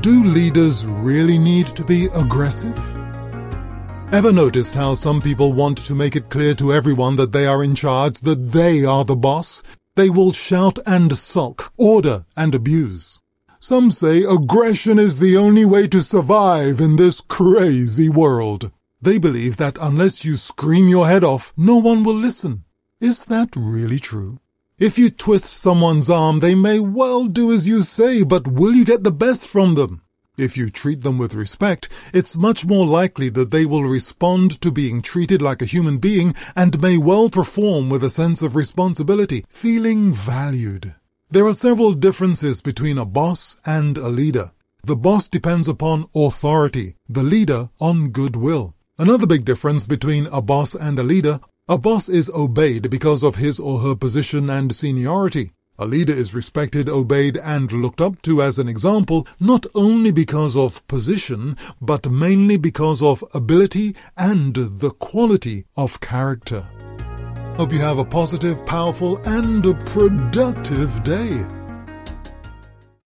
Do leaders really need to be aggressive? Ever noticed how some people want to make it clear to everyone that they are in charge, that they are the boss? They will shout and sulk, order and abuse. Some say aggression is the only way to survive in this crazy world. They believe that unless you scream your head off, no one will listen. Is that really true? If you twist someone's arm, they may well do as you say, but will you get the best from them? If you treat them with respect, it's much more likely that they will respond to being treated like a human being and may well perform with a sense of responsibility, feeling valued. There are several differences between a boss and a leader. The boss depends upon authority, the leader on goodwill. Another big difference between a boss and a leader, a boss is obeyed because of his or her position and seniority. A leader is respected, obeyed, and looked up to as an example, not only because of position, but mainly because of ability and the quality of character. Hope you have a positive, powerful, and productive day.